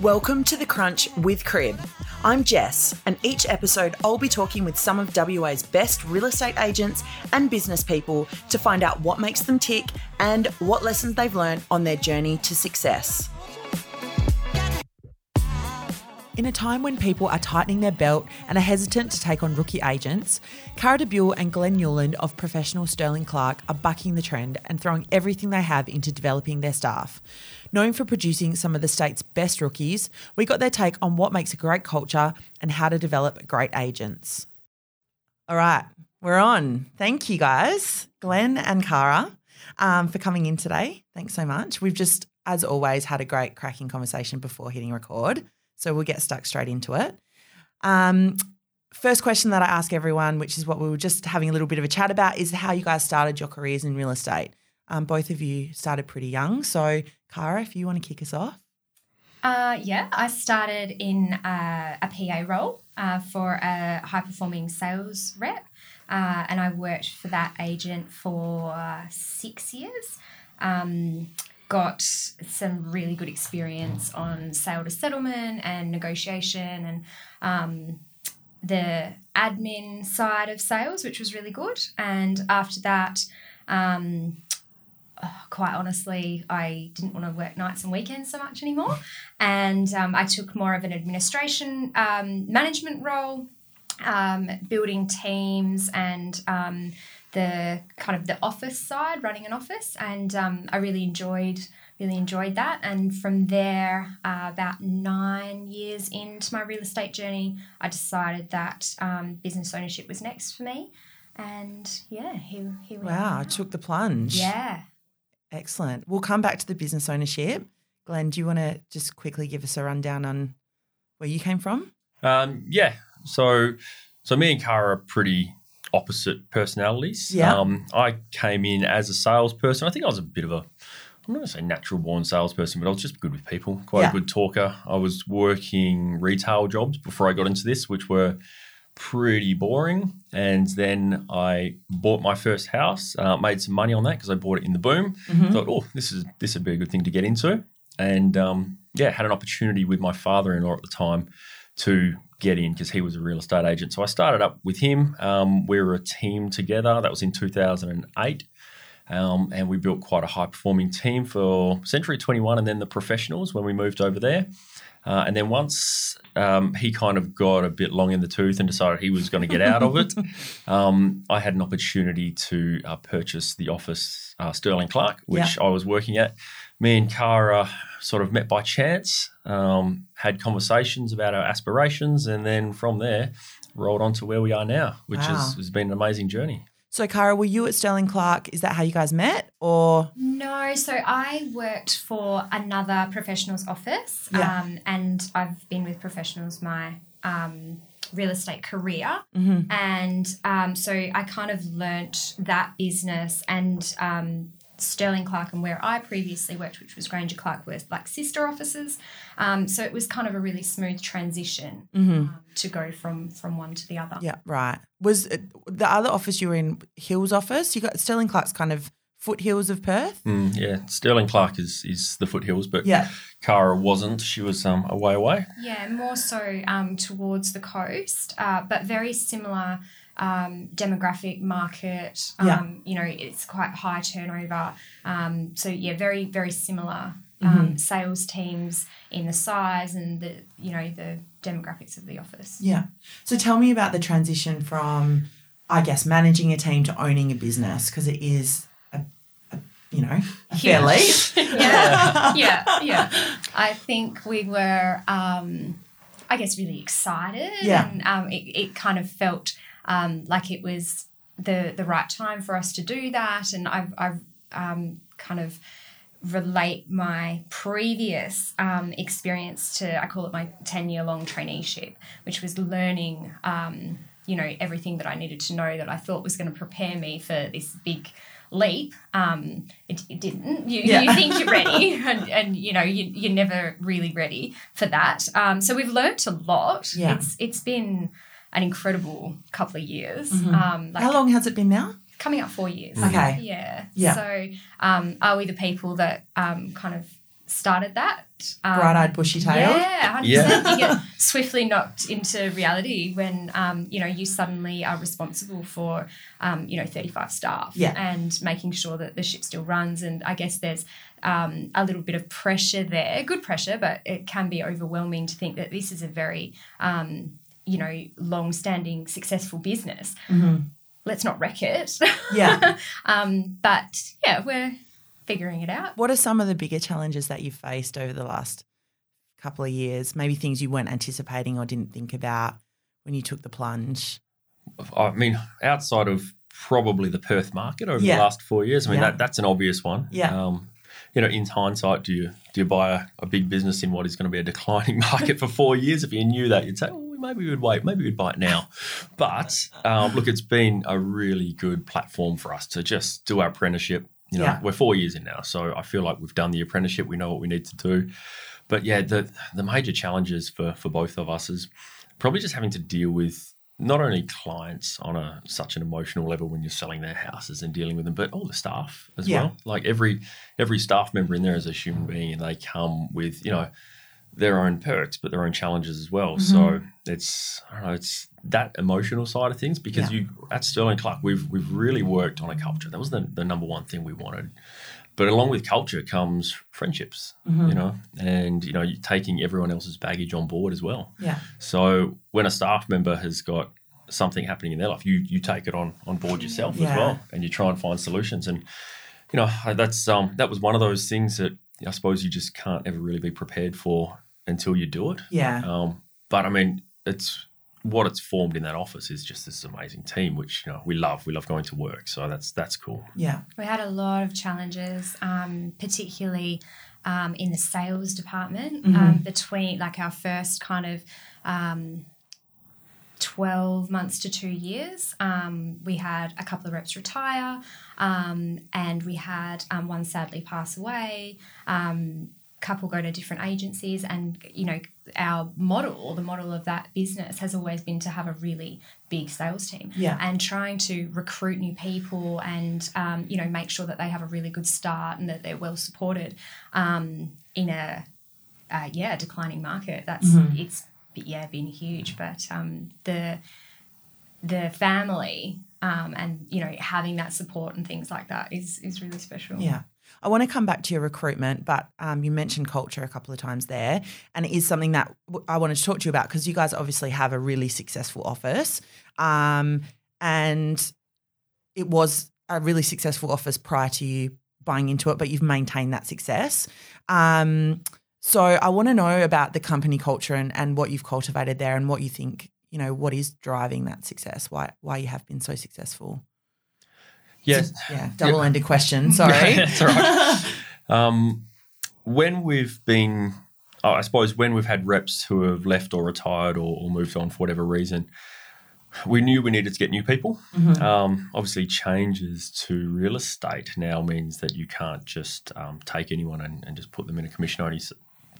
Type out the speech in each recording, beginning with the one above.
Welcome to The Crunch with Crib. I'm Jess, and each episode I'll be talking with some of WA's best real estate agents and business people to find out what makes them tick and what lessons they've learned on their journey to success. In a time when people are tightening their belt and are hesitant to take on rookie agents, Cara De Buelle and Glen Newland of professional Sterling Clark are bucking the trend and throwing everything they have into developing their staff. Known for producing some of the state's best rookies, we got their take on what makes a great culture and how to develop great agents. All right, we're on. Thank you guys, Glen and Cara, um, for coming in today. Thanks so much. We've just, as always, had a great cracking conversation before hitting record. So we'll get stuck straight into it. Um, first question that I ask everyone, which is what we were just having a little bit of a chat about, is how you guys started your careers in real estate. Um, both of you started pretty young. So, Cara, if you want to kick us off. Uh, yeah, I started in uh, a PA role uh, for a high performing sales rep, uh, and I worked for that agent for six years. Um, got some really good experience on sale to settlement and negotiation and um, the admin side of sales, which was really good. And after that, um, oh, quite honestly, I didn't want to work nights and weekends so much anymore. And um, I took more of an administration um, management role, um, building teams and um, the kind of the office side, running an office, and um, I really enjoyed really enjoyed that. And from there, uh, about nine years into my real estate journey, I decided that um, business ownership was next for me. And yeah, here, here we wow, are. I took the plunge. Yeah. Excellent. We'll come back to the business ownership. Glen, do you want to just quickly give us a rundown on where you came from? Um, yeah. So, so me and Cara are pretty opposite personalities. Yeah. Um, I came in as a salesperson. I think I was a bit of a, I'm not going to say natural born salesperson, but I was just good with people, quite Yeah. a good talker. I was working retail jobs before I got into this, which were pretty boring. And then I bought my first house, uh, made some money on that because I bought it in the boom. Mhm. Thought, oh, this is this would be a good thing to get into. And um, yeah, had an opportunity with my father-in-law at the time to get in because he was a real estate agent. So I started up with him. Um, we were a team together. That was in 2008. Um, and we built quite a high performing team for Century 21 and then the professionals when we moved over there. Uh, and then once um, he kind of got a bit long in the tooth and decided he was going to get out of it, um, I had an opportunity to uh, purchase the office uh, Sterling Clark, which I was working at. Me and Cara sort of met by chance, um, had conversations about our aspirations, and then from there rolled on to where we are now, which Wow. has, has been an amazing journey. So, Cara, were you at Sterling Clark? Is that how you guys met? Or No, so I worked for another professional's office, Yeah. um, and I've been with professionals my um, real estate career, Mhm. and um, so I kind of learnt that business and. Sterling Clark and where I previously worked, which was Granger Clark, were like sister offices. Um, so it was kind of a really smooth transition um, to go from from one to the other. yeah, right. Was it, the other office you were in Hill's office? You got Sterling Clark's kind of foothills of Perth. Mm, yeah, Sterling Clark is is the foothills, but Yeah, Cara wasn't. She was um, a way away. Yeah, more so um, towards the coast, uh, but very similar um, demographic market. Um, Yeah. You know, it's quite high turnover. Um, so yeah, very very similar Mm-hmm. um, sales teams in the size and the you know the demographics of the office. yeah. So, tell me about the transition from, I guess, managing a team to owning a business because it is you know a fair Yeah. leap. yeah, yeah, yeah. I think we were, um, I guess, really excited, Yeah. and um, it, it kind of felt um, like it was the the right time for us to do that. And I've, I've um, kind of relate my previous um, experience to I call it my ten year long traineeship, which was learning. Um, you know everything that I needed to know that I thought was going to prepare me for this big leap. Um, it, it didn't. You, Yeah. you think you're ready, and, and you know you, you're never really ready for that. Um, so we've learnt a lot. Yeah. It's it's been an incredible couple of years. Mhm. Um, like How long has it been now? coming up four years. Okay. Yeah. Yeah. So um, are we the people that um, kind of started that. Um, Bright-eyed, bushy-tailed. Yeah, 100%. Yeah. You get swiftly knocked into reality when, um, you know, you suddenly are responsible for, um, you know, 35 staff Yeah. and making sure that the ship still runs. And I guess there's um, a little bit of pressure there, good pressure, but it can be overwhelming to think that this is a very, um, you know, long-standing, successful business. Let's not wreck it. Yeah. um, but yeah, we're figuring it out. What are some of the bigger challenges that you've faced over the last couple of years? Maybe things you weren't anticipating or didn't think about when you took the plunge. I mean, outside of probably the Perth market over Yeah. the last four years, I mean Yeah. that that's an obvious one. Yeah. Um, you know, in hindsight, do you do you buy a, a big business in what is going to be a declining market for four years? If you knew that, you'd say, "Oh, maybe we would wait, maybe we'd buy it now." But um, look, it's been a really good platform for us to just do our apprenticeship. You know, Yeah. we're four years in now, so I feel like we've done the apprenticeship. We know what we need to do. But yeah, the the major challenges for for both of us is probably just having to deal with not only clients on a such an emotional level when you're selling their houses and dealing with them, but all the staff as Yeah. well. Like every every staff member in there is a human being, and they come with you know their own perks, but their own challenges as well. Mm-hmm. So it's I don't know, it's that emotional side of things because Yeah. you at Sterling Clark we've we've really worked on a culture. That was the, the number one thing we wanted. But along with culture comes friendships, Mm-hmm. you know, and you know, you taking everyone else's baggage on board as well. Yeah. So when a staff member has got something happening in their life, you you take it on on board yourself Yeah. as well, and you try and find solutions. And you know that's um that was one of those things that I suppose you just can't ever really be prepared for until you do it. Yeah. Um, but I mean, it's what it's formed in that office is just this amazing team, which you know we love. We love going to work, so that's that's cool. Yeah. We had a lot of challenges, um, particularly um, in the sales department um, between like our first kind of um, 12 months to two years. Um, we had a couple of reps retire, um, and we had um, one sadly pass away. Um, couple go to different agencies and you know our model the model of that business has always been to have a really big sales team Yeah. and trying to recruit new people and um, you know make sure that they have a really good start and that they're well supported um, in a uh, yeah declining market that's it's yeah been huge but um, the the family um, and you know having that support and things like that is is really special Yeah. I want to come back to your recruitment, but um, you mentioned culture a couple of times there, and it is something that I wanted to talk to you about because you guys obviously have a really successful office, um, and it was a really successful office prior to you buying into it, but you've maintained that success. Um, so I want to know about the company culture and, and what you've cultivated there, and what you think you know what is driving that success, why why you have been so successful. Yes, Yeah, double ended question. Sorry. That's all right. Um, when we've been, oh, I suppose, when we've had reps who have left or retired or, or moved on for whatever reason, we knew we needed to get new people. Um, obviously, changes to real estate now means that you can't just um, take anyone and, and just put them in a commission only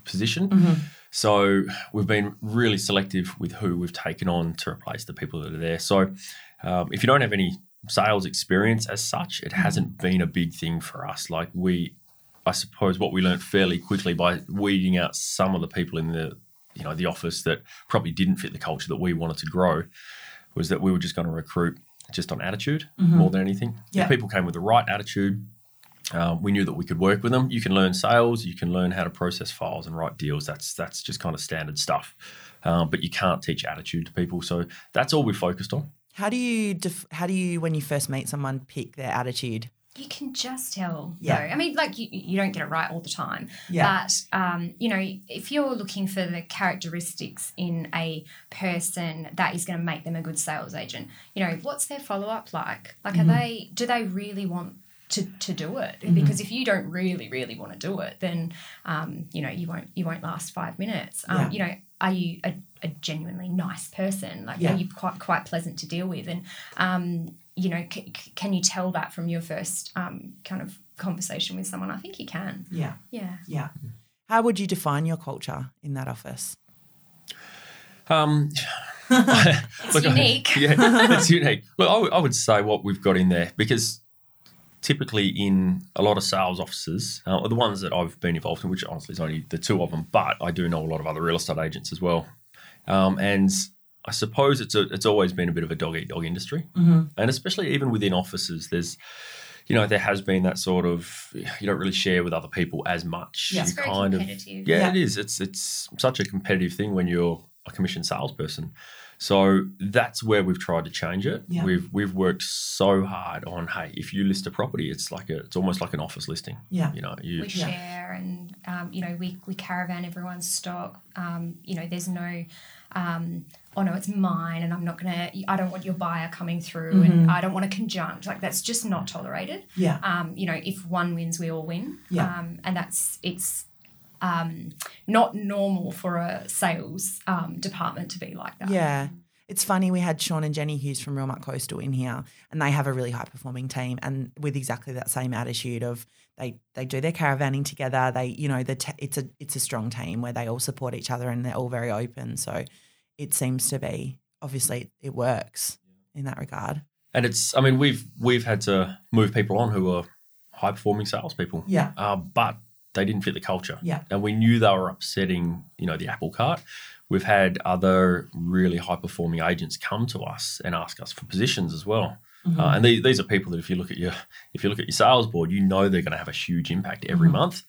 position. Mm-hmm. So we've been really selective with who we've taken on to replace the people that are there. So um, if you don't have any sales experience as such, it mm-hmm. hasn't been a big thing for us. Like we, I suppose, what we learned fairly quickly by weeding out some of the people in the, you know, the office that probably didn't fit the culture that we wanted to grow, was that we were just going to recruit just on attitude mm-hmm. more than anything. Yeah. If people came with the right attitude, um, we knew that we could work with them. You can learn sales, you can learn how to process files and write deals. That's that's just kind of standard stuff. Um, but you can't teach attitude to people, so that's all we focused on. How do you def- how do you when you first meet someone pick their attitude? You can just tell. Yeah. though. I mean, like you, you don't get it right all the time. Yeah. But um, you know, if you're looking for the characteristics in a person that is going to make them a good sales agent, you know, what's their follow up like? Like, Mm-hmm. are they? Do they really want? To, to do it because if you don't really really want to do it then um, you know you won't you won't last five minutes um, Yeah. you know are you a, a genuinely nice person like Yeah. are you quite quite pleasant to deal with and um, you know, c- c- can you tell that from your first um, kind of conversation with someone? I think you can. Yeah, Yeah. yeah. How would you define your culture in that office? Um, It's look, I- unique. yeah, it's unique. Look, I I would say what we've got in there because typically in a lot of sales offices, uh, the ones that I've been involved in, which honestly is only the two of them, but I do know a lot of other real estate agents as well. Um, and I suppose it's a, it's always been a bit of a dog eat dog industry, Mm-hmm. and especially even within offices, there's you know there has been that sort of you don't really share with other people as much. Yeah. you It's very kind of competitive. yeah, Yeah. it is. It's it's such a competitive thing when you're a commissioned salesperson. So that's where we've tried to change it. Yeah. We've we've worked so hard on hey, if you list a property, it's like a it's almost like an office listing. Yeah. You know, you we Yeah. share and um, you know we, we caravan everyone's stock um, you know there's no um, oh no it's mine and i'm not gonna i don't want your buyer coming through Mm-hmm. and i don't want a conjunct like that's just not tolerated Yeah. um, you know if one wins we all win Yeah. um, and that's it's um, not normal for a sales um, department to be like that Yeah. It's funny, we had Sean and Jenny Hughes from Realmark Coastal in here, and they have a really high performing team, and with exactly that same attitude of they they do their caravanning together. They, you know, the te- it's a it's a strong team where they all support each other and they're all very open. So it seems to be obviously it works in that regard. and it's I mean we've we've had to move people on who are high performing salespeople. Yeah. Uh, but they didn't fit the culture. Yeah. And we knew they were upsetting, you know, the apple cart. We've had other really high performing agents come to us and ask us for positions as well. Mm-hmm. Uh, and these, these are people that if you look at your if you look at your sales board, you know they're going to have a huge impact every Mm-hmm. month.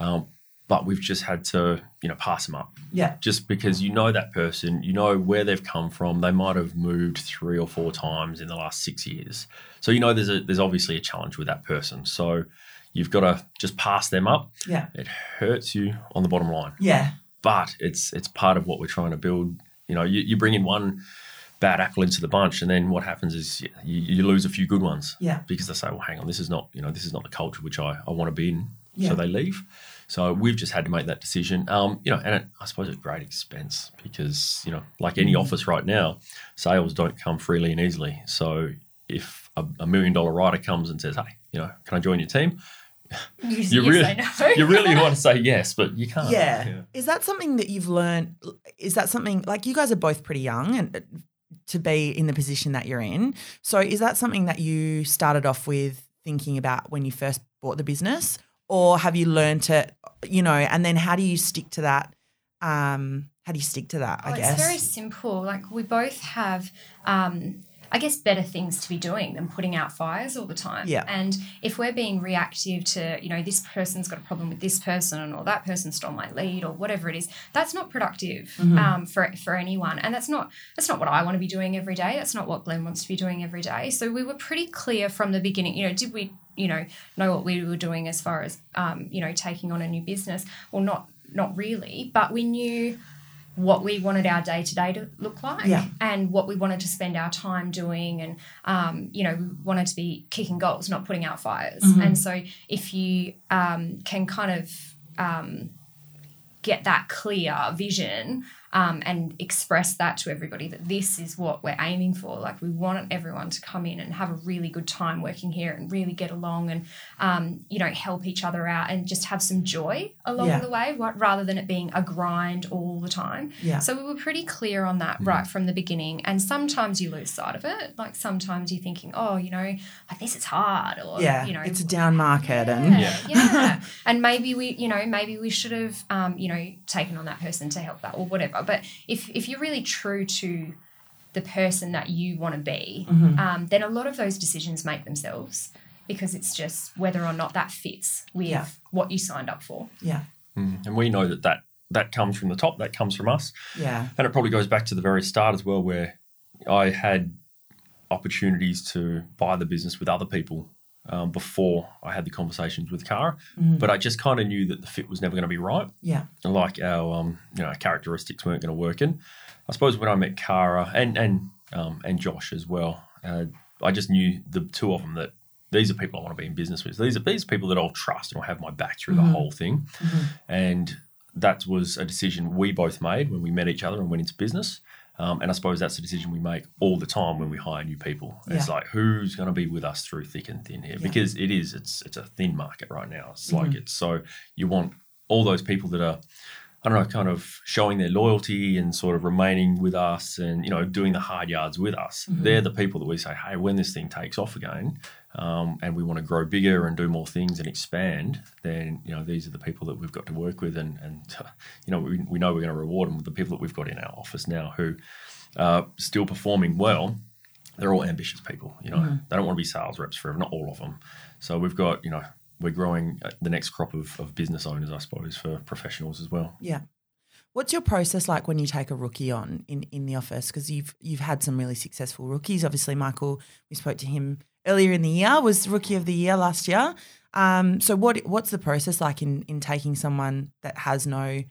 Um, but we've just had to, you know, pass them up Yeah. just because you know that person, you know where they've come from. They might have moved three or four times in the last six years, so you know there's a there's obviously a challenge with that person. So you've got to just pass them up. Yeah. It hurts you on the bottom line, Yeah. but it's it's part of what we're trying to build. You know, you, you bring in one bad apple into the bunch, and then what happens is you, you lose a few good ones Yeah. because they say, "Well, hang on, this is not you know this is not the culture which I, I want to be in." Yeah. So they leave. So we've just had to make that decision. Um, you know, and it, I suppose at great expense because you know, like any office right now, sales don't come freely and easily. So if a, a million dollar writer comes and says, "Hey, you know, can I join your team?" You, You you really, say no. you really want to say yes, but you can't. Yeah. Is that something that you've learned? Is that something like you guys are both pretty young and uh, to be in the position that you're in? So is that something that you started off with thinking about when you first bought the business, or have you learned it? You know, and then how do you stick to that? Um, how do you stick to that? I Oh, guess. It's very simple. Like we both have, um, I guess, better things to be doing than putting out fires all the time. Yeah. And if we're being reactive to, you know, this person's got a problem with this person, or that person stole my lead, or whatever it is, that's not productive Mm-hmm. um, for for anyone. And that's not that's not what I want to be doing every day. That's not what Glen wants to be doing every day. So we were pretty clear from the beginning. You know, did we, you know, know what we were doing as far as, um, you know, taking on a new business? Well, not not really, but we knew what we wanted our day to day to look like Yeah. and what we wanted to spend our time doing and um, you know we wanted to be kicking goals not putting out fires and so if you um, can kind of um, get that clear vision um, and express that to everybody that this is what we're aiming for. Like we want everyone to come in and have a really good time working here and really get along and um, you know help each other out and just have some joy along Yeah. the way, wa- rather than it being a grind all the time. Yeah. So we were pretty clear on that right from the beginning. And sometimes you lose sight of it. Like sometimes you're thinking, oh, you know, like this is hard, or yeah, you know, it's a down market, and yeah, yeah. and maybe we, you know, maybe we should have, um, you know, taken on that person to help that or whatever. But if if you're really true to the person that you want to be, Mm-hmm. um, then a lot of those decisions make themselves because it's just whether or not that fits with Yeah. what you signed up for. yeah, Mm. And we know that, that that comes from the top, that comes from us. yeah, And it probably goes back to the very start as well, where I had opportunities to buy the business with other people um, before I had the conversations with Cara. But I just kind of knew that the fit was never going to be right. yeah, And like our um, you know characteristics weren't going to work. And I suppose when I met Cara and and um, and Josh as well, uh, I just knew the two of them that these are people I want to be in business with. These are these are people that I'll trust and I'll have my back through the whole thing. And that was a decision we both made when we met each other and went into business. Um, and I suppose that's the decision we make all the time when we hire new people. It's Yeah. like who's going to be with us through thick and thin here because it is it's it's a thin market right now. It's like it's so you want all those people that are I don't know, kind of showing their loyalty and sort of remaining with us and, you know, doing the hard yards with us. They're the people that we say, hey, when this thing takes off again, um, and we want to grow bigger and do more things and expand, then you know these are the people that we've got to work with, and and you know we, we know we're going to reward them with the people that we've got in our office now who are still performing well. They're all ambitious people, you know. Mm-hmm. They don't want to be sales reps forever, not all of them. So we've got, you know, we're growing uh, the next crop of, of business owners, I suppose, for professionals as well. Yeah. What's your process like when you take a rookie on in, in the office? Because you've you've had some really successful rookies. Obviously, Michael, we spoke to him earlier in the year, was rookie of the year last year. Um, so what what's the process like in in taking someone that has no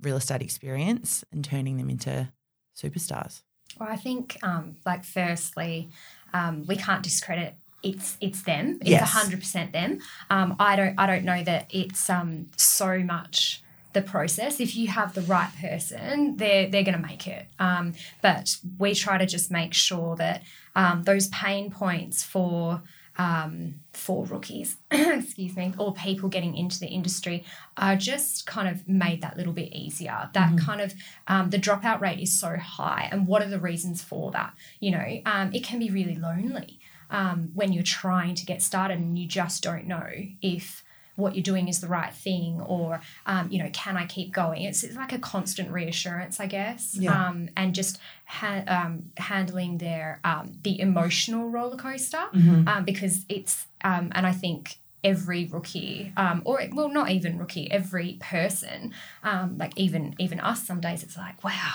real estate experience and turning them into superstars? Well, I think, um, like, firstly, um, we can't discredit it's it's them. It's Yes. hundred percent them. Um, I don't I don't know that it's um, so much the process. If you have the right person, they're they're going to make it. Um, but we try to just make sure that um, those pain points for um, for rookies, excuse me, or people getting into the industry are just kind of made that little bit easier. That kind of um, the dropout rate is so high, and what are the reasons for that? You know, um, it can be really lonely um, when you're trying to get started and you just don't know if what you're doing is the right thing or um, you know can i keep going it's, it's like a constant reassurance i guess Yeah. um, and just ha- um, handling their um, the emotional roller coaster um, because it's um, and i think every rookie um, or well not even rookie every person um, like even even us some days it's like wow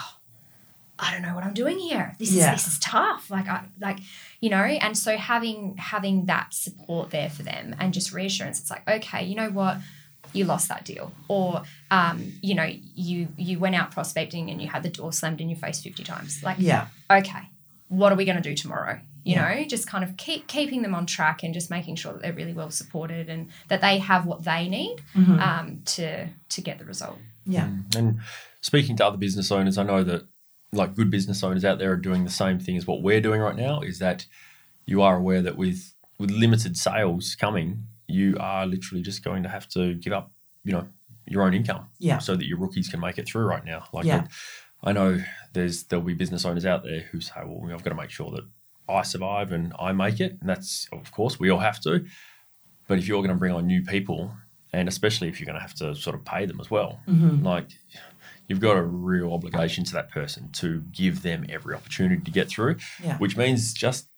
I don't know what I'm doing here. This Yeah. is this is tough. Like I like you know, and so having having that support there for them and just reassurance. It's like okay, you know what, you lost that deal, or um, you know, you you went out prospecting and you had the door slammed in your face fifty times. Like Yeah. okay, what are we going to do tomorrow? You Yeah. know, just kind of keep keeping them on track and just making sure that they're really well supported and that they have what they need Mm-hmm. um, to to get the result. Yeah. And speaking to other business owners, I know that like good business owners out there are doing the same thing as what we're doing right now. Is that you are aware that with with limited sales coming, you are literally just going to have to give up, you know, your own income, Yeah. so that your rookies can make it through right now. Like Yeah. I, know there's there'll be business owners out there who say, well, I've got to make sure that I survive and I make it, and that's of course we all have to. But if you're going to bring on new people, and especially if you're going to have to sort of pay them as well, mm-hmm. like you've got a real obligation to that person to give them every opportunity to get through, Yeah. which means just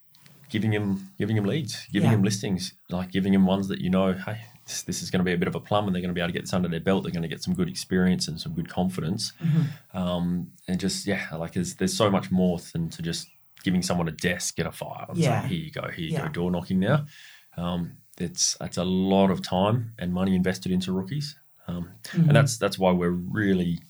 giving them giving them leads, giving Yeah. them listings, like giving them ones that you know, hey, this, this is going to be a bit of a plum, and they're going to be able to get this under their belt. They're going to get some good experience and some good confidence, um, and just yeah, like there's there's so much more than to just giving someone a desk and a file and Yeah. saying, here you go, here you Yeah. go, door knocking now. Um, it's it's a lot of time and money invested into rookies, um, Mm-hmm. and that's that's why we're really,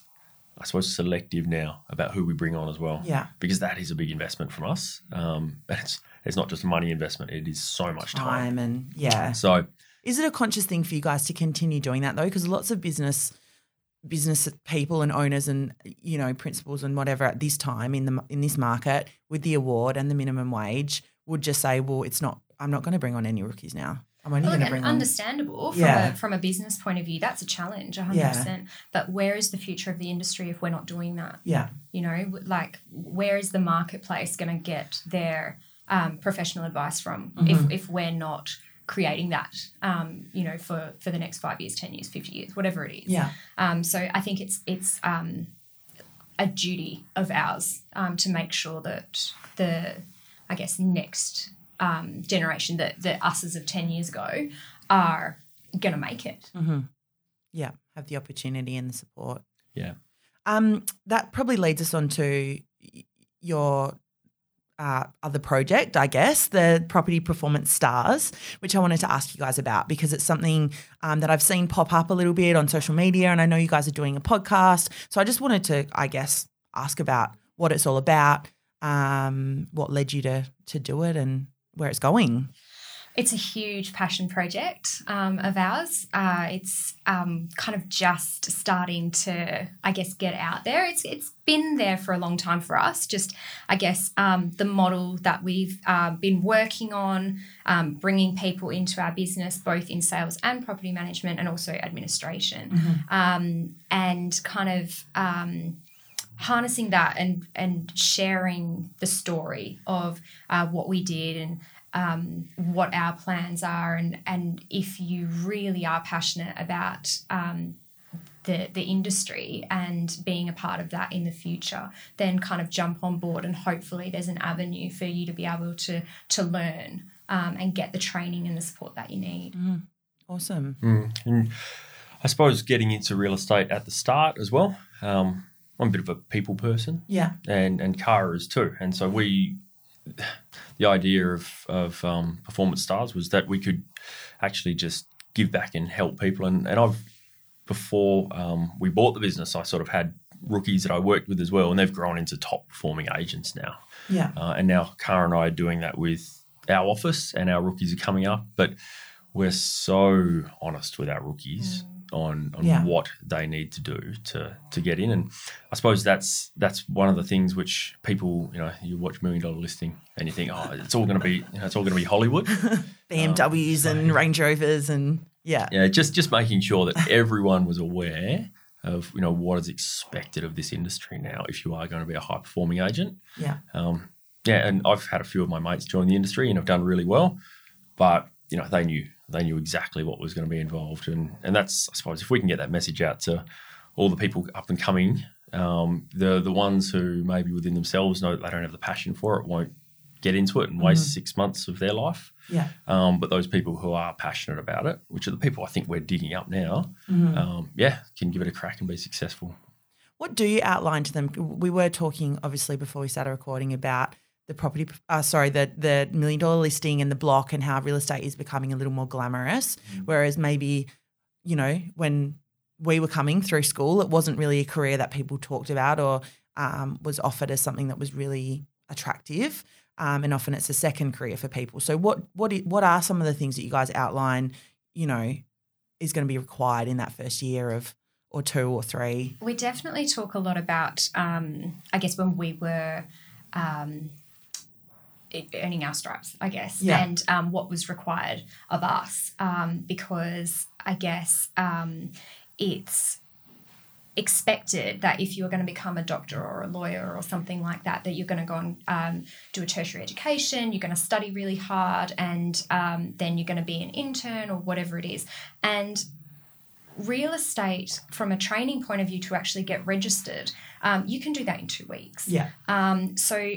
I suppose, selective now about who we bring on as well. Yeah. because that is a big investment from us. Um, and it's it's not just a money investment; it is so much time. Time and yeah. So Is it a conscious thing for you guys to continue doing that though? Because lots of business business people and owners and you know principals and whatever at this time in the in this market with the award and the minimum wage would just say, well, it's not. I'm not going to bring on any rookies now. I'm only going to bring on. understandable from, Yeah. a, from a business point of view. That's a challenge, 100%. But where is the future of the industry if we're not doing that? Yeah, You know, like where is the marketplace going to get their um, professional advice from Mm-hmm. if, if we're not creating that, um, you know, for, for the next five years, 10 years, 50 years, whatever it is. yeah, Um, so I think it's it's um, a duty of ours um, to make sure that the, I guess, next um, generation, that the us's of ten years ago, are going to make it. yeah. Have the opportunity and the support. yeah, Um, that probably leads us on to your uh, other project, I guess, the Property Performance Stars, which I wanted to ask you guys about because it's something um, that I've seen pop up a little bit on social media, and I know you guys are doing a podcast. So I just wanted to, I guess, ask about what it's all about, um, what led you to to do it, and where it's going. It's a huge passion project um, of ours. Uh, it's um, kind of just starting to, I guess, get out there. It's it's been there for a long time for us. Just, I guess, um, the model that we've uh, been working on, um, bringing people into our business, both in sales and property management, and also administration, um, and kind of. Harnessing that and and sharing the story of uh, what we did and um, what our plans are, and and if you really are passionate about um, the the industry and being a part of that in the future, then kind of jump on board and hopefully there's an avenue for you to be able to to learn um, and get the training and the support that you need. Awesome. Mm. And I suppose getting into real estate at the start as well. Um, I'm a bit of a people person, Yeah. and and Cara is too. And so we, the idea of of um, performance stars was that we could actually just give back and help people. And and I've before um, we bought the business, I sort of had rookies that I worked with as well, and they've grown into top performing agents now. Yeah. Uh, and now Cara and I are doing that with our office, and our rookies are coming up. But we're so honest with our rookies on, on Yeah. what they need to do to to get in. And I suppose that's that's one of the things which people, you know, you watch Million Dollar Listing and you think, oh, it's all going to be, you know, it's all going to be Hollywood. BMWs and Range Rovers and yeah. yeah, just just making sure that everyone was aware of you know what is expected of this industry now if you are going to be a high performing agent. Yeah. Um, yeah, and I've had a few of my mates join the industry and have done really well, but you know they knew they knew exactly what was going to be involved, and and that's I suppose if we can get that message out to all the people up and coming, um, the the ones who maybe within themselves know that they don't have the passion for it won't get into it and waste six months of their life. Yeah. Um, but those people who are passionate about it, which are the people I think we're digging up now, Mm-hmm. um, yeah, can give it a crack and be successful. What do you outline to them? We were talking obviously before we started recording about the property, uh, sorry, the the million dollar listing and the block and how real estate is becoming a little more glamorous. Whereas maybe, you know, when we were coming through school, it wasn't really a career that people talked about or um, was offered as something that was really attractive. Um, and often it's a second career for people. So what what what are some of the things that you guys outline? You know, is going to be required in that first year of or two or three? We definitely talk a lot about, um, I guess, when we were um, earning our stripes, I guess, Yeah. and um, what was required of us, um, because I guess um, it's expected that if you're going to become a doctor or a lawyer or something like that, that you're going to go and um, do a tertiary education, you're going to study really hard, and um, then you're going to be an intern or whatever it is. And real estate, from a training point of view, to actually get registered, um, you can do that in two weeks. Yeah. Um, so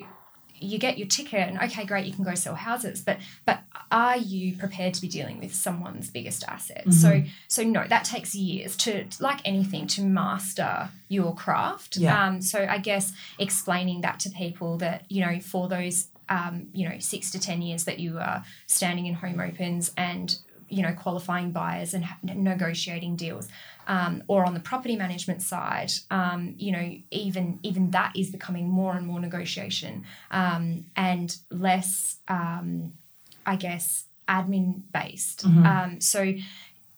you get your ticket, and okay, great, you can go sell houses, but but are you prepared to be dealing with someone's biggest asset? So so no, that takes years to like anything to master your craft. Yeah. Um, so I guess explaining that to people that you know for those um, you know six to ten years that you are standing in home opens and you know qualifying buyers and negotiating deals um, or on the property management side um, you know even even that is becoming more and more negotiation um, and less um, i guess admin based um, so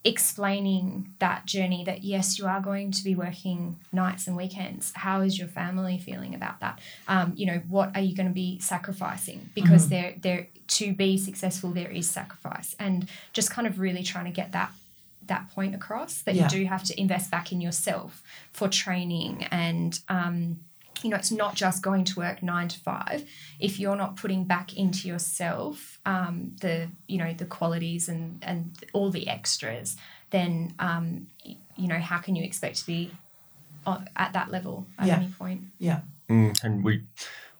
explaining that journey that yes you are going to be working nights and weekends. How is your family feeling about that? Um, you know what are you going to be sacrificing? Because there there to be successful there is sacrifice. And just kind of really trying to get that that point across that Yeah. you do have to invest back in yourself for training and um, you know it's not just going to work nine to five if you're not putting back into yourself um, the you know the qualities and and all the extras then um, you know how can you expect to be at that level at Yeah. any point Yeah. Mm, and we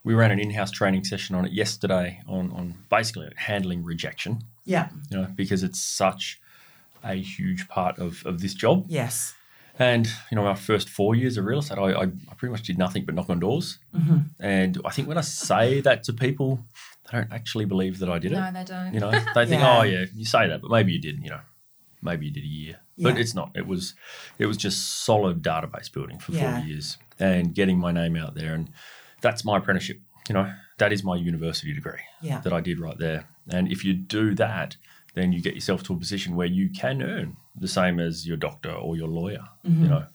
we ran an in-house training session on it yesterday on on basically handling rejection. Yeah. You know, because it's such a huge part of of this job. Yes. And you know, our first four years of real estate, I, I, I pretty much did nothing but knock on doors. Mm-hmm. And I think when I say that to people, they don't actually believe that I did it. no they don't You know, they think, Yeah. oh yeah, you say that, but maybe you didn't. You know, maybe you did a year, but Yeah. it's not. It was, it was just solid database building for Yeah. four years and getting my name out there, and that's my apprenticeship. You know, that is my university degree Yeah. that I did right there. And if you do that, then you get yourself to a position where you can earn the same as your doctor or your lawyer. Mm-hmm. You know,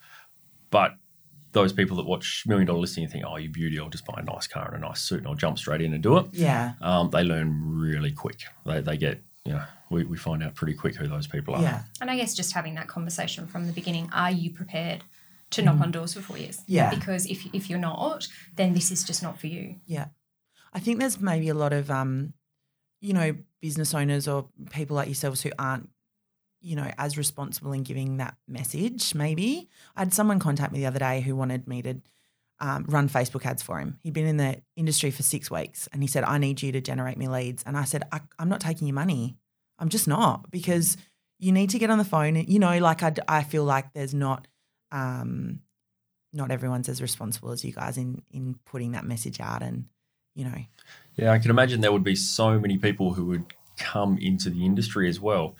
but those people that watch Million Dollar Listing and think, "Oh, you beauty! I'll just buy a nice car and a nice suit and I'll jump straight in and do it." Yeah. um, they learn really quick. They, they get, you know, we, we find out pretty quick who those people are. Yeah. And I guess just having that conversation from the beginning, are you prepared to knock on doors for four years? Mm. Yeah. Because if, if you're not, then this is just not for you. Yeah. I think there's maybe a lot of um, you know, business owners or people like yourselves who aren't, you know, as responsible in giving that message, maybe. I had someone contact me the other day who wanted me to um, run Facebook ads for him. He'd been in the industry for six weeks and he said, I need you to generate me leads. And I said, I, I'm not taking your money. I'm just not because you need to get on the phone. You know, like I, I feel like there's not, um, not everyone's as responsible as you guys in in putting that message out and you know Yeah, I can imagine there would be so many people who would come into the industry as well,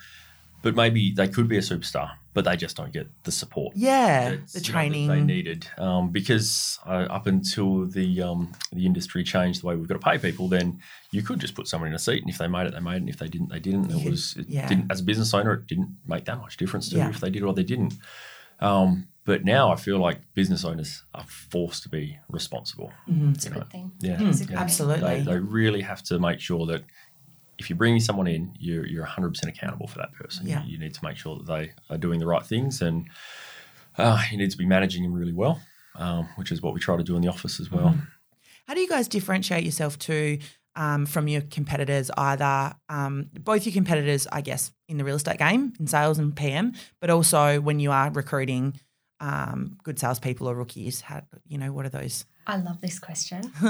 but maybe they could be a superstar, but they just don't get the support. yeah that's, the you know, that training they needed um, because uh, up until the um, the industry changed the way we've got to pay people, then you could just put someone in a seat, and if they made it, they made it, and if they didn't, they didn't. It You- was it yeah. didn't as a business owner, it didn't make that much difference to Yeah. if they did or they didn't. Um, but now I feel like business owners are forced to be responsible. It's a know, good thing. Yeah, It's a yeah. absolutely. They, they really have to make sure that if you're bringing someone in, you're, you're 100% accountable for that person. Yeah. You, you need to make sure that they are doing the right things and uh, you need to be managing them really well, um, which is what we try to do in the office as well. How do you guys differentiate yourself to um, from your competitors? Either um, both your competitors, I guess, in the real estate game, in sales and PM, but also when you are recruiting um, good salespeople or rookies. How you know what are those? I love this question.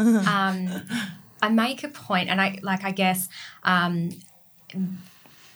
I make a point, and I like. I guess um,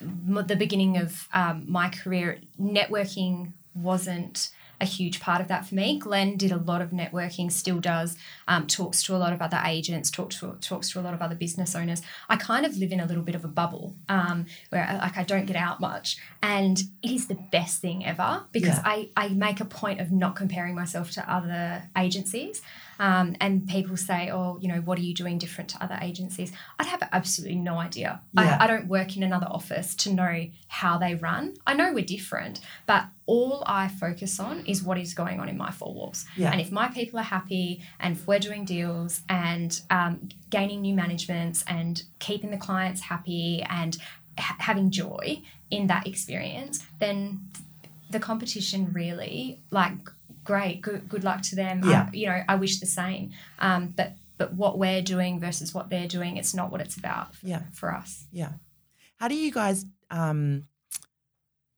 the beginning of um, my career, networking wasn't a huge part of that for me. Glen did a lot of networking, still does. Um, talks to a lot of other agents, talk to, talks to a lot of other business owners. I kind of live in a little bit of a bubble um, where I, like I don't get out much, and it is the best thing ever because Yeah. I I make a point of not comparing myself to other agencies. Um, and people say, oh, you know, what are you doing different to other agencies? I'd have absolutely no idea. Yeah. I, I don't work in another office to know how they run. I know we're different, but all I focus on is what is going on in my four walls. Yeah. And if my people are happy and if we're doing deals and um, gaining new managements and keeping the clients happy and ha- having joy in that experience, then the competition really like great good good luck to them Yeah. I, you know i wish the same um, but but what we're doing versus what they're doing it's not what it's about for, Yeah. for us Yeah. How do you guys um,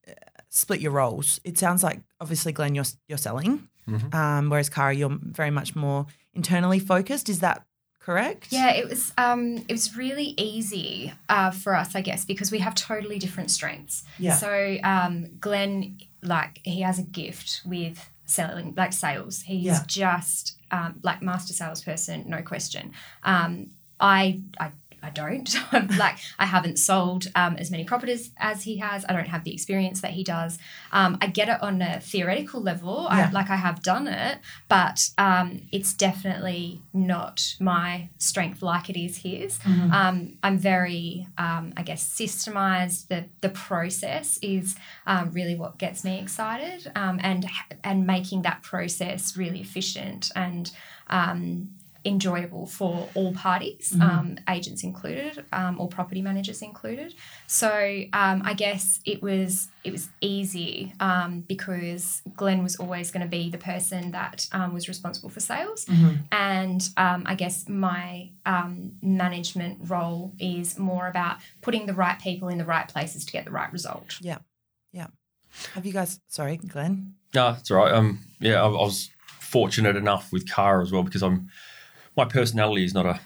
uh, split your roles? It sounds like obviously Glen, you're you're selling, Mhm. um, whereas Cara, you're very much more internally focused. Is that correct? yeah it was um it was really easy uh, for us i guess because we have totally different strengths Yeah. so um glen like he has a gift with selling like sales he's Yeah. just um, like master salesperson no question um i i I don't like. I haven't sold um, as many properties as he has. I don't have the experience that he does. Um, I get it on a theoretical level. Yeah. I, like I have done it, but um, it's definitely not my strength like it is his. Mm-hmm. Um, I'm very, um, I guess, systemized. The the process is um, really what gets me excited, um, and and making that process really efficient and um, enjoyable for all parties, um, agents included, um, or property managers included. So um, I guess it was it was easy um, because Glen was always going to be the person that um, was responsible for sales, and um, I guess my um, management role is more about putting the right people in the right places to get the right result. Yeah. Yeah. Have you guys? Sorry, Glen. No, it's all right. Um, yeah, I, I was fortunate enough with Cara as well because I'm my personality is not a,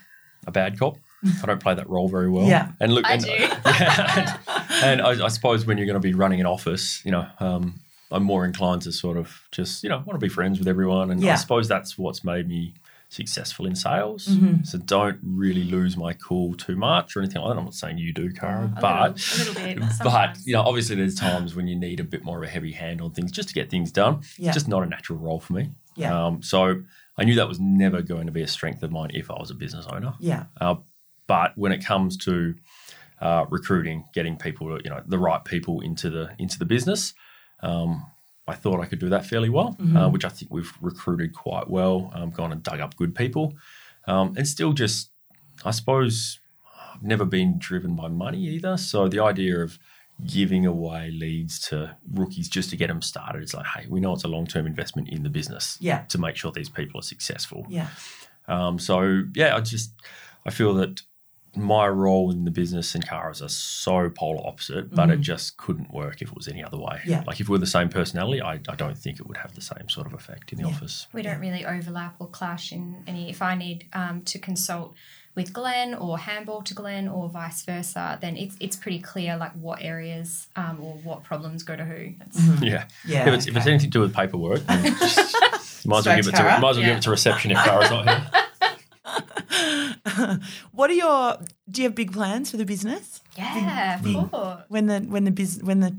a bad cop. I don't play that role very well. Yeah. and look, I and, do. yeah, and, and I, I suppose when you're going to be running an office, you know, um, I'm more inclined to sort of just you know want to be friends with everyone, and Yeah. I suppose that's what's made me successful in sales. Mm-hmm. So don't really lose my cool too much or anything like that. I'm not saying you do, Cara, A but little, a little bit. but you know, obviously, there's times when you need a bit more of a heavy hand on things just to get things done. Yeah. It's just not a natural role for me. Yeah. Um, so I knew that was never going to be a strength of mine if I was a business owner. Yeah. Uh, but when it comes to uh, recruiting, getting people, you know, the right people into the into the business, um, I thought I could do that fairly well, uh, which I think we've recruited quite well. Um, gone and dug up good people, um, and still just, I suppose, I've never been driven by money either. So the idea of giving away leads to rookies just to get them started, it's like, hey, we know it's a long term investment in the business Yeah. to make sure these people are successful. Yeah. Um, so yeah, I just I feel that my role in the business and Cara's are so polar opposite, but it just couldn't work if it was any other way. Mm-hmm. Yeah. Like if we were the same personality, I, I don't think it would have the same sort of effect in the Yeah. office. We don't really overlap or clash in any. If I need um, to consult with Glen or handball to Glen or vice versa, then it's it's pretty clear like what areas um, or what problems go to who. It's, Yeah. Yeah, If it's, if it's anything to do with paperwork, just, might as well give it to to might as well Yeah. give it to reception if Cara's not here. what are your? Do you have big plans for the business yeah, Mm. of course. when the when the biz when the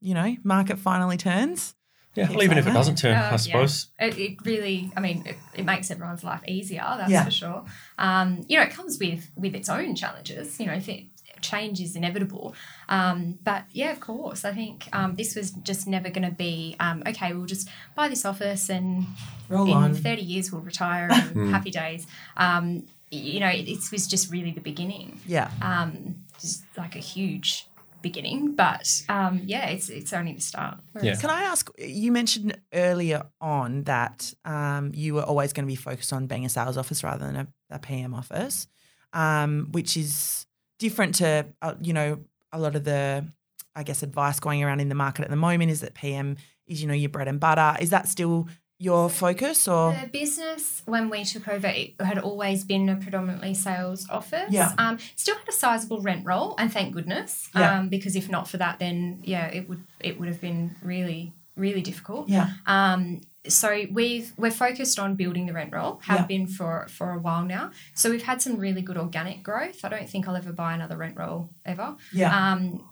you know market finally turns? Yeah, well, even if saying it doesn't turn, Oh, I yeah. suppose. It, it really, I mean, it, it makes everyone's life easier. That's Yeah. for sure. Um, you know, it comes with with its own challenges. You know, if it, change is inevitable. Um, but yeah, of course, I think um, this was just never going to be um, okay. We'll just buy this office and Roll in on. 30 years we'll retire and happy days. Um, you know, it, it was just really the beginning. Yeah. Um, just like a huge beginning, but um, yeah, it's it's only the start. Yeah. Can I ask? You mentioned earlier on that um, you were always going to be focused on being a sales office rather than a, a PM office, um, which is different to uh, you know a lot of the, I guess, advice going around in the market at the moment is that PM is you know your bread and butter. Is that still your focus or? The business, when we took over, it had always been a predominantly sales office. Yeah. Um, still had a sizable rent roll, and thank goodness. Yeah. Um, because if not for that, then yeah, it would it would have been really really difficult. Yeah. Um, so we've we're focused on building the rent roll. Have Yeah. been for for a while now. So we've had some really good organic growth. I don't think I'll ever buy another rent roll ever. Yeah. Um,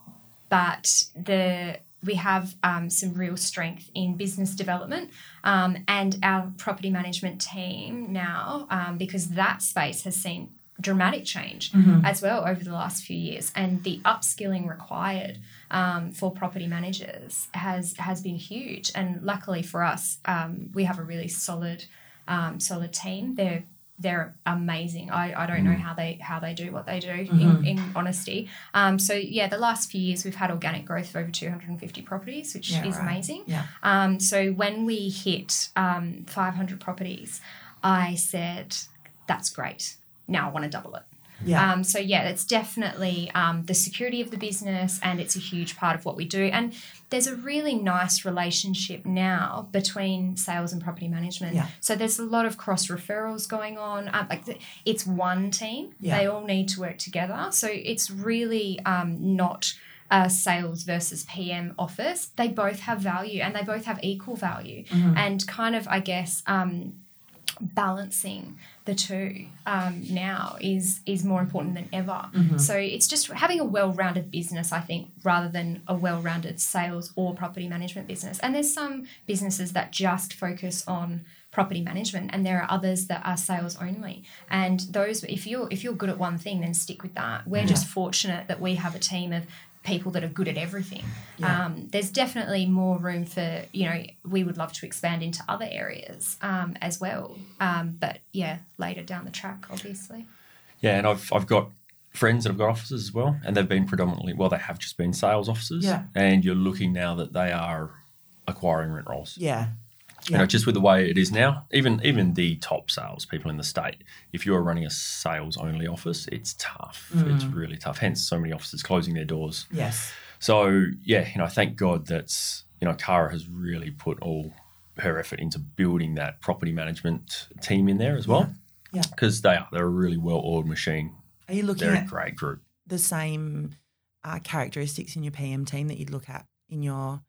but the we have um, some real strength in business development um, and our property management team now um, because that space has seen dramatic change as well over the last few years. And the upskilling required um, for property managers has has been huge. And luckily for us um, we have a really solid um, solid team. They're they're amazing. I, I don't know how they how they do what they do in, in honesty. Um, so yeah, the last few years we've had organic growth of over 250 properties, which Yeah, is right. amazing. Yeah. Um, so when we hit um, 500 properties, I said, "That's great. Now I want to double it." Yeah. Um, so yeah, it's definitely um, the security of the business, and it's a huge part of what we do. And there's a really nice relationship now between sales and property management. Yeah. So there's a lot of cross referrals going on. Um, like it's one team; Yeah. they all need to work together. So it's really um, not a sales versus PM office. They both have value, and they both have equal value. Mm-hmm. And kind of, I guess. Um, balancing the two um, now is is more important than ever. Mm-hmm. So it's just having a well-rounded business, I think, rather than a well-rounded sales or property management business. And there's some businesses that just focus on property management, and there are others that are sales only. And those, if you're if you're good at one thing, then stick with that. We're just fortunate that we have a team of people that are good at everything. Yeah. Um, there's definitely more room for, you know, we would love to expand into other areas um, as well. Um, but yeah, later down the track, obviously. Yeah, and I've I've got friends that have got offices as well, and they've been predominantly well, they have just been sales offices. Yeah. And you're looking now that they are acquiring rent rolls. yeah. You know, just with the way it is now, even even the top sales people in the state, if you're running a sales only office, it's tough. It's Mm. really tough. Hence, so many offices closing their doors. Yes. So yeah, you know, thank God that's you know, Cara has really put all her effort into building that property management team in there as well. Yeah. Because they are they're a really well oiled machine. Are you looking They're a at great group. the same uh, characteristics in your PM team that you'd look at in your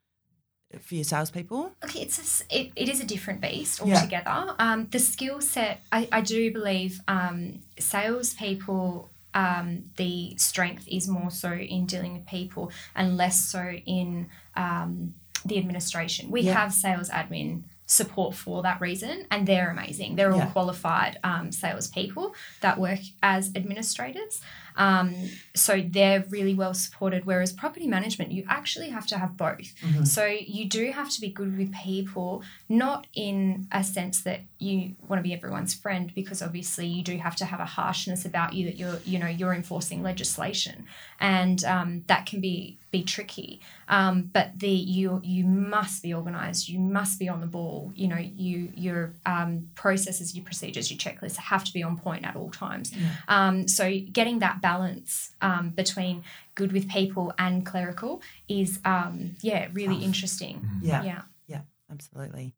for your salespeople? Okay, it's a it, it is a different beast Yeah. altogether. Um, the skill set, I, I do believe, um, salespeople. Um, the strength is more so in dealing with people and less so in um, the administration. We Yeah. have sales admin support for that reason, and they're amazing. They're all Yeah. qualified um, salespeople that work as administrators. Um, so they're really well supported. Whereas property management, you actually have to have both. So you do have to be good with people, not in a sense that you want to be everyone's friend, because obviously you do have to have a harshness about you that you're, you know, you're enforcing legislation, and um, that can be be tricky. Um, but the you you must be organised. You must be on the ball. You know, you your um, processes, your procedures, your checklists have to be on point at all times. Um, so getting that balance um, between good with people and clerical is, um, yeah, really Tough. interesting. Yeah. Yeah. Yeah, absolutely.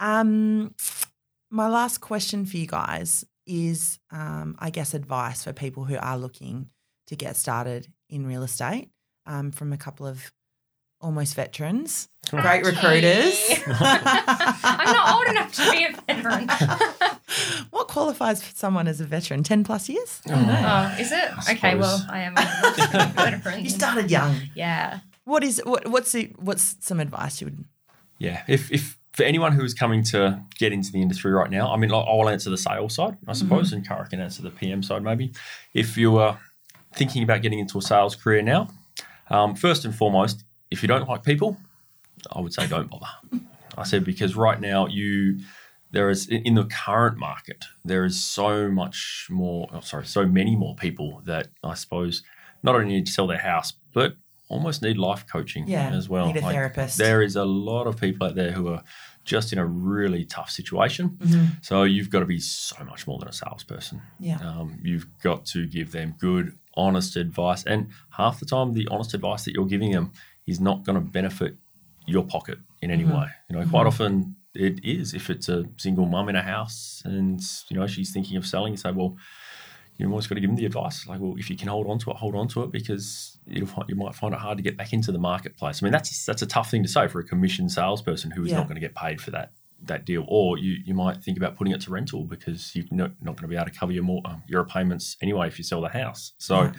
Um, my last question for you guys is, um, I guess, advice for people who are looking to get started in real estate um, from a couple of almost veterans, great Archie. recruiters. I'm not old enough to be a veteran. what qualifies for someone as a veteran? 10 plus years? Oh. oh, is it? I Okay, well. I am a veteran. You started young. Yeah. What is what, what's the, what's some advice you would? Yeah, if, if for anyone who is coming to get into the industry right now, I mean, like, I'll answer the sales side, I suppose, and Cara can answer the PM side maybe. If you are thinking about getting into a sales career now, um, first and foremost, if you don't like people, I would say don't bother. I said because right now you there is in the current market there is so much more. Oh, sorry, so many more people that I suppose not only need to sell their house but almost need life coaching Yeah, as well. need a therapist. There is a lot of people out there who are just in a really tough situation. Mm-hmm. So you've got to be so much more than a salesperson. Yeah. Um, you've got to give them good, honest advice. And half the time, the honest advice that you're giving them is not going to benefit your pocket in any mm-hmm. way. You know, quite mm-hmm. often it is. If it's a single mum in a house and, you know, she's thinking of selling, you say, well, you've always got to give them the advice. Like, well, if you can hold on to it, hold on to it because you might find it hard to get back into the marketplace. I mean, that's that's a tough thing to say for a commissioned salesperson who is Yeah. not going to get paid for that that deal. Or you, you might think about putting it to rental because you're not, not going to be able to cover your more um, your payments anyway if you sell the house. So.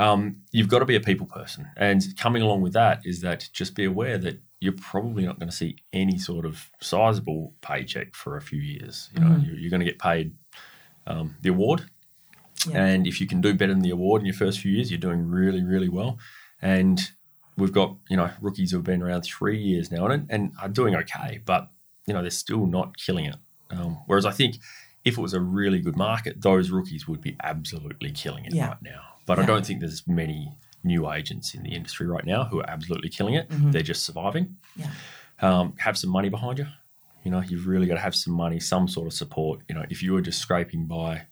Um, you've got to be a people person, and coming along with that is that just be aware that you're probably not going to see any sort of sizable paycheck for a few years. You know, Mhm. you're, you're going to get paid um, the award, Yeah. and if you can do better than the award in your first few years, you're doing really, really well. And we've got you know rookies who've been around three years now and and are doing okay, but you know they're still not killing it. Um, whereas I think if it was a really good market, those rookies would be absolutely killing it Yeah. right now. But I don't think there's many new agents in the industry right now who are absolutely killing it. Mhm. They're just surviving. Yeah. Um, have some money behind you. You know, you've really got to have some money, some sort of support. You know, if you were just scraping by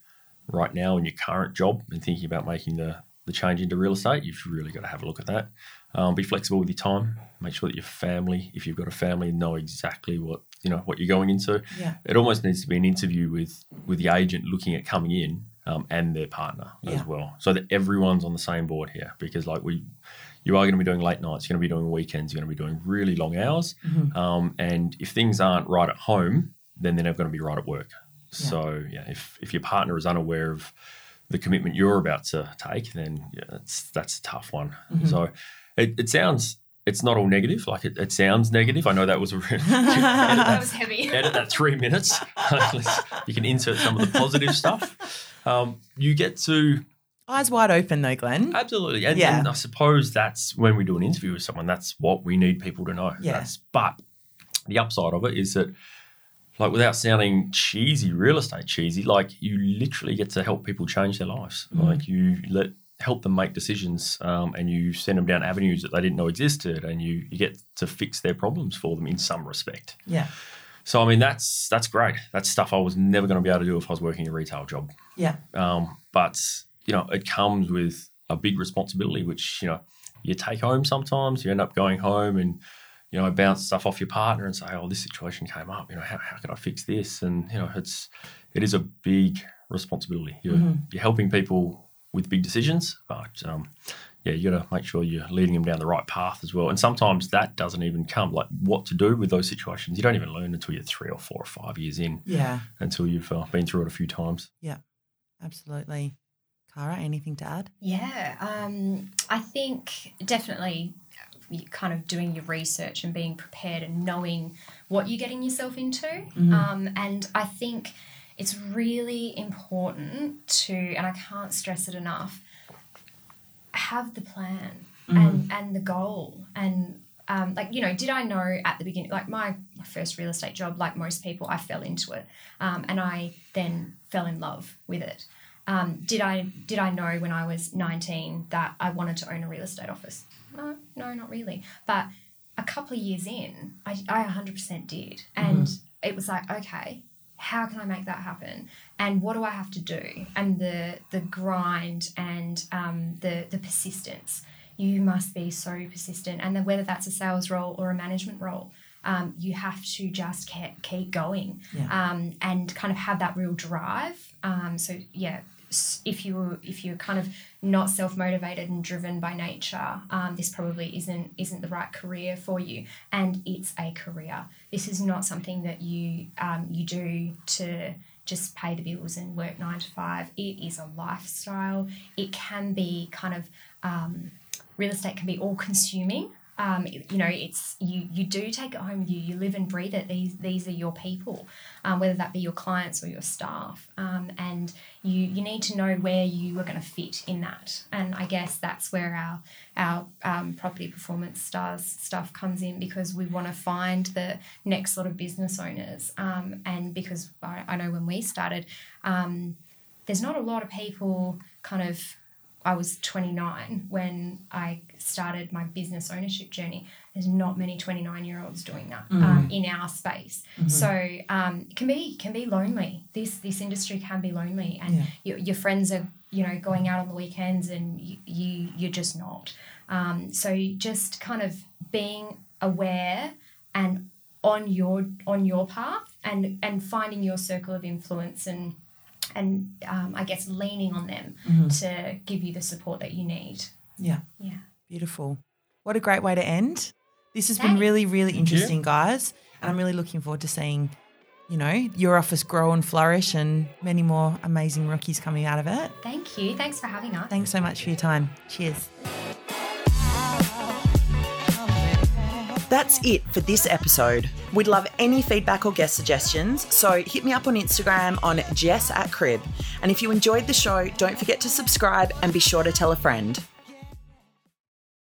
right now in your current job and thinking about making the the change into real estate, you've really got to have a look at that. Um, be flexible with your time. Make sure that your family, if you've got a family, know exactly what you know what you're going into. Yeah. It almost needs to be an interview with with the agent looking at coming in um, and their partner Yeah. as well, so that everyone's on the same board here. Because like we, you are going to be doing late nights, you're going to be doing weekends, you're going to be doing really long hours, Mhm. um, and if things aren't right at home, then they're never going to be right at work. Yeah. So yeah, if if your partner is unaware of the commitment you're about to take, then yeah, that's that's a tough one. Mhm. So it, it sounds it's not all negative. Like it, it sounds negative. I know that was a really That was heavy. edit that three minutes. you can insert some of the positive stuff. Um, you get to Eyes wide open though, Glen. absolutely, and, Yeah. and I suppose that's when we do an interview with someone. That's what we need people to know. Yeah. That's, but the upside of it is that, like, without sounding cheesy, real estate cheesy, like you literally get to help people change their lives. Mhm. Like you let help them make decisions, um, and you send them down avenues that they didn't know existed, and you you get to fix their problems for them in some respect. Yeah. So I mean, that's that's great. That's stuff I was never going to be able to do if I was working a retail job. Yeah. Um, but you know, it comes with a big responsibility, which you know you take home sometimes. You end up going home and you know bounce stuff off your partner and say, "Oh, this situation came up. You know, how, how can I fix this?" And you know, it's it is a big responsibility. You're Mhm. you're helping people with big decisions, but um, yeah, you got to make sure you're leading them down the right path as well. And sometimes that doesn't even come. Like what to do with those situations, you don't even learn until you're three or four or five years in, Yeah. until you've uh, been through it a few times. Yeah, absolutely. Cara, anything to add? Yeah, um, I think definitely you kind of doing your research and being prepared and knowing what you're getting yourself into. Mhm. Um, and I think it's really important to, and I can't stress it enough, have the plan and, and the goal. And um, like, you know, did I know at the beginning, like my, my first real estate job, like most people, I fell into it. Um, and I then fell in love with it. Um, did I did I know when I was 19 that I wanted to own a real estate office? No, no, not really. But a couple of years in, I, I 100% did. And it was like, okay, how can I make that happen? And what do I have to do? And the the grind and um, the the persistence. You must be so persistent, and then whether that's a sales role or a management role, um, you have to just keep, keep going Yeah. um, and kind of have that real drive. Um, so yeah, if you if you're kind of not self motivated and driven by nature, um, this probably isn't isn't the right career for you. And it's a career. This is not something that you um, you do to just pay the bills and work nine to five. It is a lifestyle. It can be kind of um, real estate can be all consuming. Um, you know, it's you. You do take it home with you. You live and breathe it. These these are your people, um, whether that be your clients or your staff. Um, and you you need to know where you are going to fit in that. And I guess that's where our our um, property performance stars stuff comes in because we want to find the next sort of business owners. Um, and because I, I know when we started, um, there's not a lot of people kind of I was 29 when I started my business ownership journey. There's not many 29 year olds doing that um, in our space. So um, it can be can be lonely. This this industry can be lonely, and Yeah. your, your friends are you know going out on the weekends, and you, you you're just not. Um, so just kind of being aware and on your on your path, and and finding your circle of influence and and um, I guess leaning on them to give you the support that you need. Yeah. Yeah. Beautiful. What a great way to end. This has been really, really interesting, guys. And I'm really looking forward to seeing, you know, your office grow and flourish and many more amazing rookies coming out of it. Thank you. Thanks for having us. Thanks so much for your time. Cheers. That's it for this episode. We'd love any feedback or guest suggestions, so hit me up on Instagram on Jess at Crib. And if you enjoyed the show, don't forget to subscribe and be sure to tell a friend.